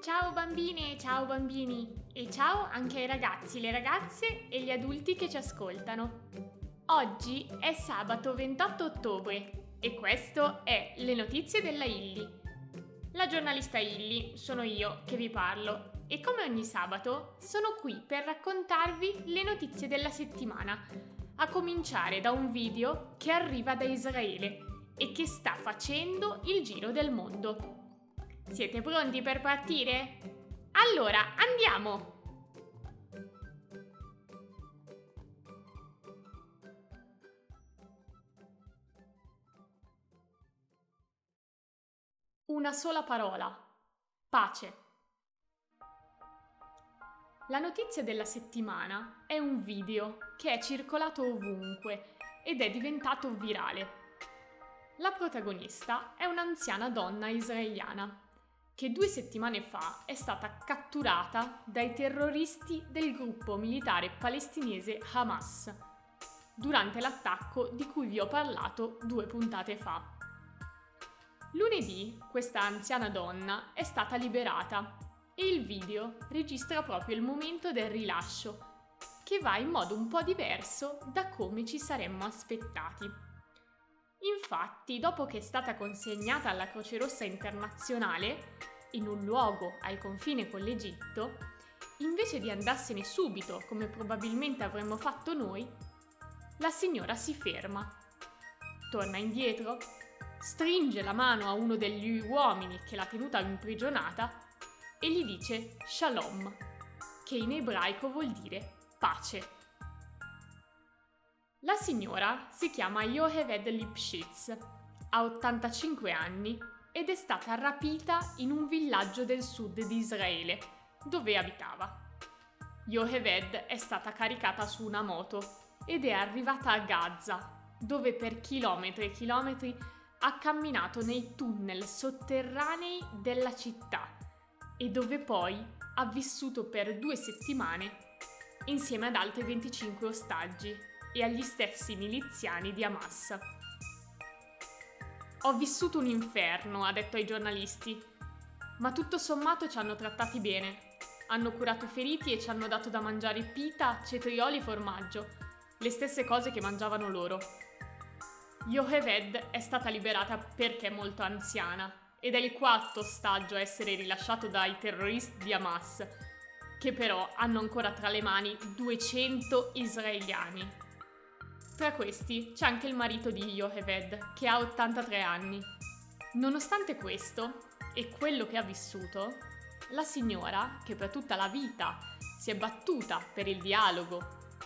Ciao bambine ciao bambini e ciao anche ai ragazzi, le ragazze e gli adulti che ci ascoltano. Oggi è sabato 28 ottobre e questo è Le notizie della Illy. La giornalista Illy sono io che vi parlo e come ogni sabato sono qui per raccontarvi le notizie della settimana, a cominciare da un video che arriva da Israele e che sta facendo il giro del mondo. Siete pronti per partire? Allora, andiamo! Una sola parola. Pace. La notizia della settimana è un video che è circolato ovunque ed è diventato virale. La protagonista è un'anziana donna israeliana che due settimane fa è stata catturata dai terroristi del gruppo militare palestinese Hamas durante l'attacco di cui vi ho parlato due puntate fa. Lunedì questa anziana donna è stata liberata e il video registra proprio il momento del rilascio, che va in modo un po' diverso da come ci saremmo aspettati. Infatti, dopo che è stata consegnata alla Croce Rossa internazionale, in un luogo al confine con l'Egitto, invece di andarsene subito, come probabilmente avremmo fatto noi, la signora si ferma, torna indietro, stringe la mano a uno degli uomini che l'ha tenuta imprigionata e gli dice Shalom, che in ebraico vuol dire pace. La signora si chiama Yoheved Lipschitz, ha 85 anni ed è stata rapita in un villaggio del sud di Israele, dove abitava. Yoheved è stata caricata su una moto ed è arrivata a Gaza, dove per chilometri e chilometri ha camminato nei tunnel sotterranei della città e dove poi ha vissuto per due settimane insieme ad altri 25 ostaggi e agli stessi miliziani di Hamas. Ho vissuto un inferno, ha detto ai giornalisti, ma tutto sommato ci hanno trattati bene. Hanno curato feriti e ci hanno dato da mangiare pita, cetrioli e formaggio, le stesse cose che mangiavano loro. Yoheved è stata liberata perché è molto anziana ed è il quarto ostaggio a essere rilasciato dai terroristi di Hamas, che però hanno ancora tra le mani 200 israeliani. Tra questi c'è anche il marito di Yoheved, che ha 83 anni. Nonostante questo e quello che ha vissuto, la signora, che per tutta la vita si è battuta per il dialogo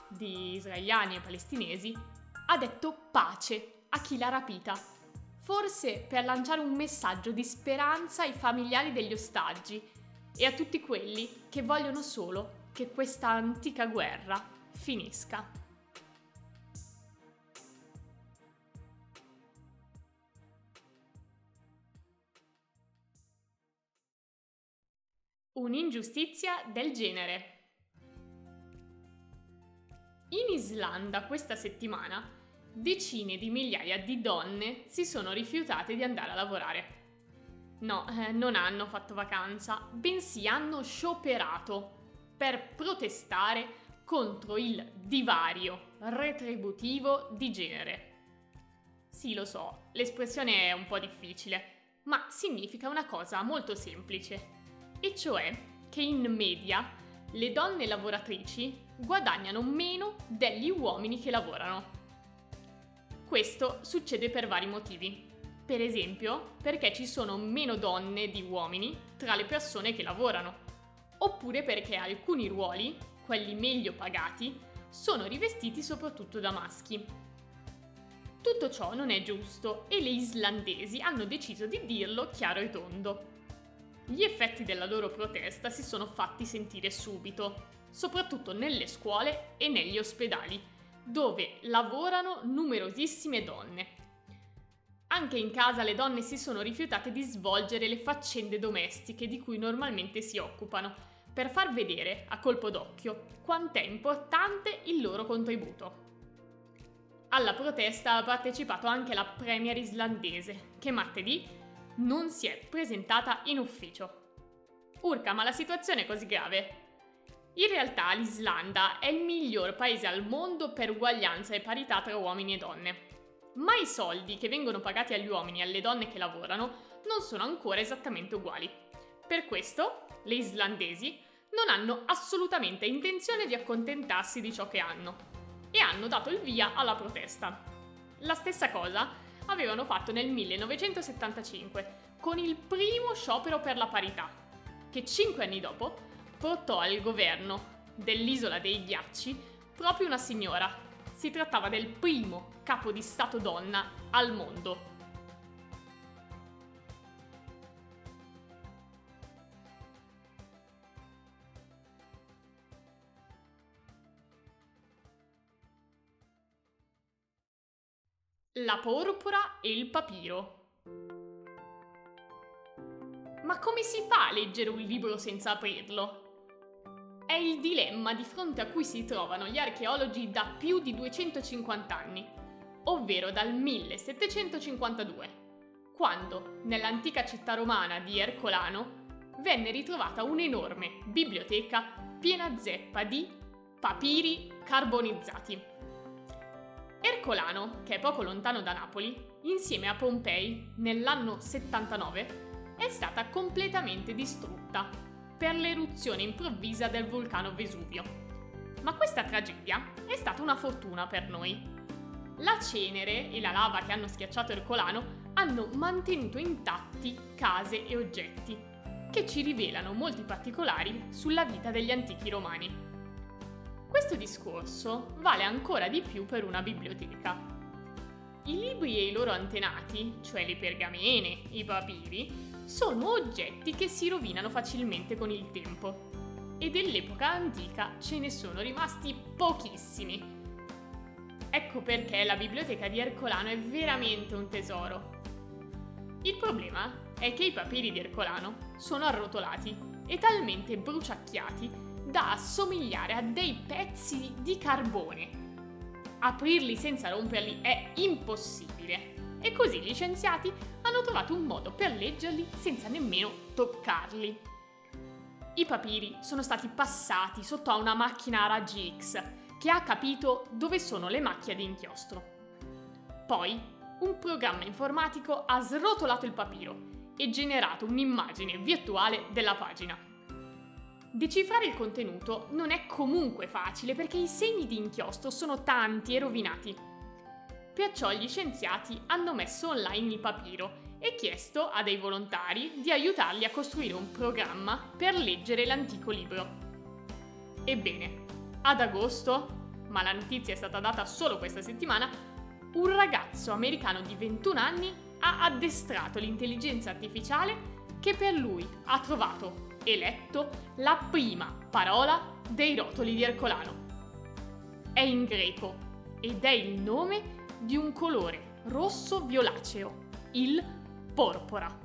di israeliani e palestinesi, ha detto pace a chi l'ha rapita. Forse per lanciare un messaggio di speranza ai familiari degli ostaggi e a tutti quelli che vogliono solo che questa antica guerra finisca. Un'ingiustizia del genere. In Islanda questa settimana decine di migliaia di donne si sono rifiutate di andare a lavorare. No, eh, non hanno fatto vacanza, bensì hanno scioperato per protestare contro il divario retributivo di genere. Sì, lo so, l'espressione è un po' difficile, ma significa una cosa molto semplice e cioè che in media le donne lavoratrici guadagnano meno degli uomini che lavorano. Questo succede per vari motivi. Per esempio, perché ci sono meno donne di uomini tra le persone che lavorano, oppure perché alcuni ruoli, quelli meglio pagati, sono rivestiti soprattutto da maschi. Tutto ciò non è giusto e le islandesi hanno deciso di dirlo chiaro e tondo. Gli effetti della loro protesta si sono fatti sentire subito, soprattutto nelle scuole e negli ospedali, dove lavorano numerosissime donne. Anche in casa le donne si sono rifiutate di svolgere le faccende domestiche di cui normalmente si occupano, per far vedere a colpo d'occhio quanto è importante il loro contributo. Alla protesta ha partecipato anche la premier islandese, che martedì non si è presentata in ufficio. Urca, ma la situazione è così grave? In realtà l'Islanda è il miglior paese al mondo per uguaglianza e parità tra uomini e donne. Ma i soldi che vengono pagati agli uomini e alle donne che lavorano non sono ancora esattamente uguali. Per questo le islandesi non hanno assolutamente intenzione di accontentarsi di ciò che hanno e hanno dato il via alla protesta. La stessa cosa avevano fatto nel 1975 con il primo sciopero per la parità, che cinque anni dopo portò al governo dell'isola dei ghiacci proprio una signora. Si trattava del primo capo di Stato donna al mondo. La porpora e il papiro. Ma come si fa a leggere un libro senza aprirlo? È il dilemma di fronte a cui si trovano gli archeologi da più di 250 anni, ovvero dal 1752, quando nell'antica città romana di Ercolano venne ritrovata un'enorme biblioteca piena zeppa di papiri carbonizzati Ercolano, che è poco lontano da Napoli, insieme a Pompei, nell'anno 79, è stata completamente distrutta per l'eruzione improvvisa del vulcano Vesuvio. Ma questa tragedia è stata una fortuna per noi. La cenere e la lava che hanno schiacciato Ercolano hanno mantenuto intatti case e oggetti, che ci rivelano molti particolari sulla vita degli antichi romani. Questo discorso vale ancora di più per una biblioteca. I libri e i loro antenati, cioè le pergamene, i papiri, sono oggetti che si rovinano facilmente con il tempo e dell'epoca antica ce ne sono rimasti pochissimi. Ecco perché la biblioteca di Ercolano è veramente un tesoro. Il problema è che i papiri di Ercolano sono arrotolati e talmente bruciacchiati da assomigliare a dei pezzi di carbone. Aprirli senza romperli è impossibile e così gli scienziati hanno trovato un modo per leggerli senza nemmeno toccarli. I papiri sono stati passati sotto a una macchina a raggi X che ha capito dove sono le macchie di inchiostro. Poi un programma informatico ha srotolato il papiro e generato un'immagine virtuale della pagina. Decifrare il contenuto non è comunque facile perché i segni di inchiostro sono tanti e rovinati. Perciò gli scienziati hanno messo online il papiro e chiesto a dei volontari di aiutarli a costruire un programma per leggere l'antico libro. Ebbene, ad agosto, ma la notizia è stata data solo questa settimana, un ragazzo americano di 21 anni ha addestrato l'intelligenza artificiale che per lui ha trovato e letto la prima parola dei rotoli di Ercolano. È in greco ed è il nome di un colore rosso violaceo, il porpora.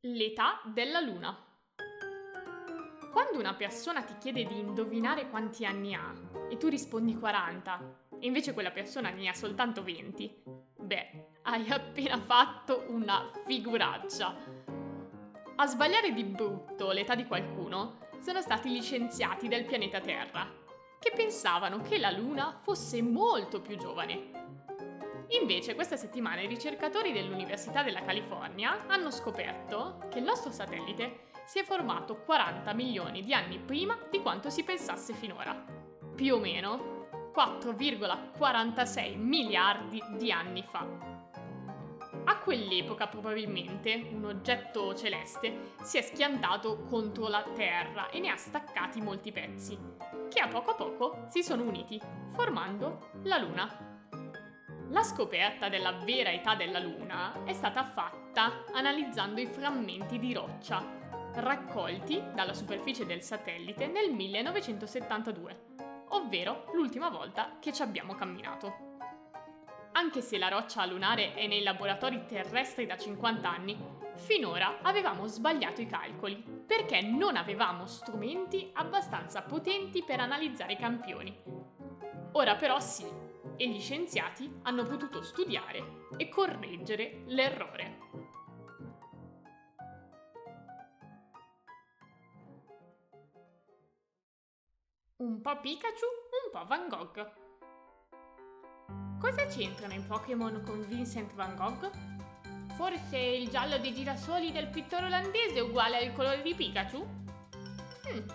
L'età della luna. Quando una persona ti chiede di indovinare quanti anni ha e tu rispondi 40 e invece quella persona ne ha soltanto 20, beh, hai appena fatto una figuraccia. A sbagliare di brutto l'età di qualcuno sono stati gli scienziati del pianeta Terra, che pensavano che la Luna fosse molto più giovane. Invece questa settimana i ricercatori dell'Università della California hanno scoperto che il nostro satellite si è formato 40 milioni di anni prima di quanto si pensasse finora. Più o meno 4,46 miliardi di anni fa. A quell'epoca probabilmente un oggetto celeste si è schiantato contro la Terra e ne ha staccati molti pezzi, che a poco a poco si sono uniti, formando la Luna. La scoperta della vera età della Luna è stata fatta analizzando i frammenti di roccia raccolti dalla superficie del satellite nel 1972, ovvero l'ultima volta che ci abbiamo camminato. Anche se la roccia lunare è nei laboratori terrestri da 50 anni, finora avevamo sbagliato i calcoli, perché non avevamo strumenti abbastanza potenti per analizzare i campioni. Ora però sì, e gli scienziati hanno potuto studiare e correggere l'errore. Un po' Pikachu, un po' Van Gogh. Cosa c'entrano i Pokémon con Vincent Van Gogh? Forse il giallo dei girasoli del pittore olandese è uguale al colore di Pikachu? Hmm,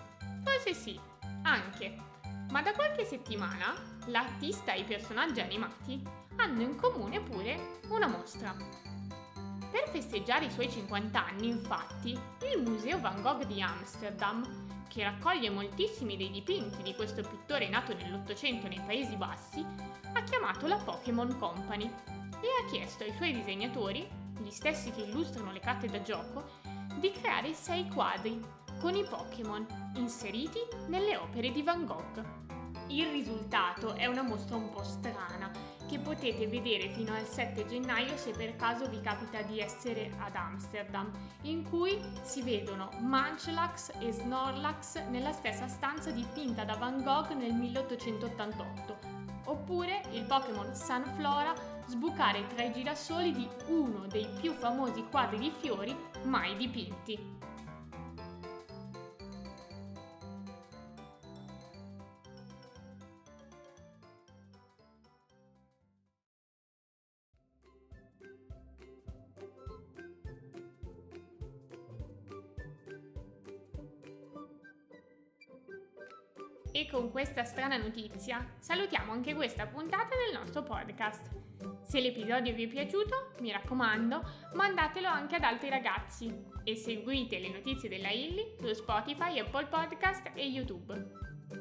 forse sì, anche. Ma da qualche settimana l'artista e i personaggi animati hanno in comune pure una mostra. Per festeggiare i suoi 50 anni, infatti, il Museo Van Gogh di Amsterdam che raccoglie moltissimi dei dipinti di questo pittore nato nell'Ottocento nei Paesi Bassi, ha chiamato la Pokémon Company e ha chiesto ai suoi disegnatori, gli stessi che illustrano le carte da gioco, di creare sei quadri con i Pokémon inseriti nelle opere di Van Gogh. Il risultato è una mostra un po' strana che potete vedere fino al 7 gennaio se per caso vi capita di essere ad Amsterdam, in cui si vedono Munchlax e Snorlax nella stessa stanza dipinta da Van Gogh nel 1888, oppure il Pokémon Sunflora sbucare tra i girasoli di uno dei più famosi quadri di fiori mai dipinti. E con questa strana notizia salutiamo anche questa puntata del nostro podcast. Se l'episodio vi è piaciuto, mi raccomando, mandatelo anche ad altri ragazzi e seguite le notizie della Illy su Spotify, Apple Podcast e YouTube.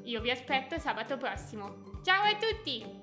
Io vi aspetto sabato prossimo. Ciao a tutti!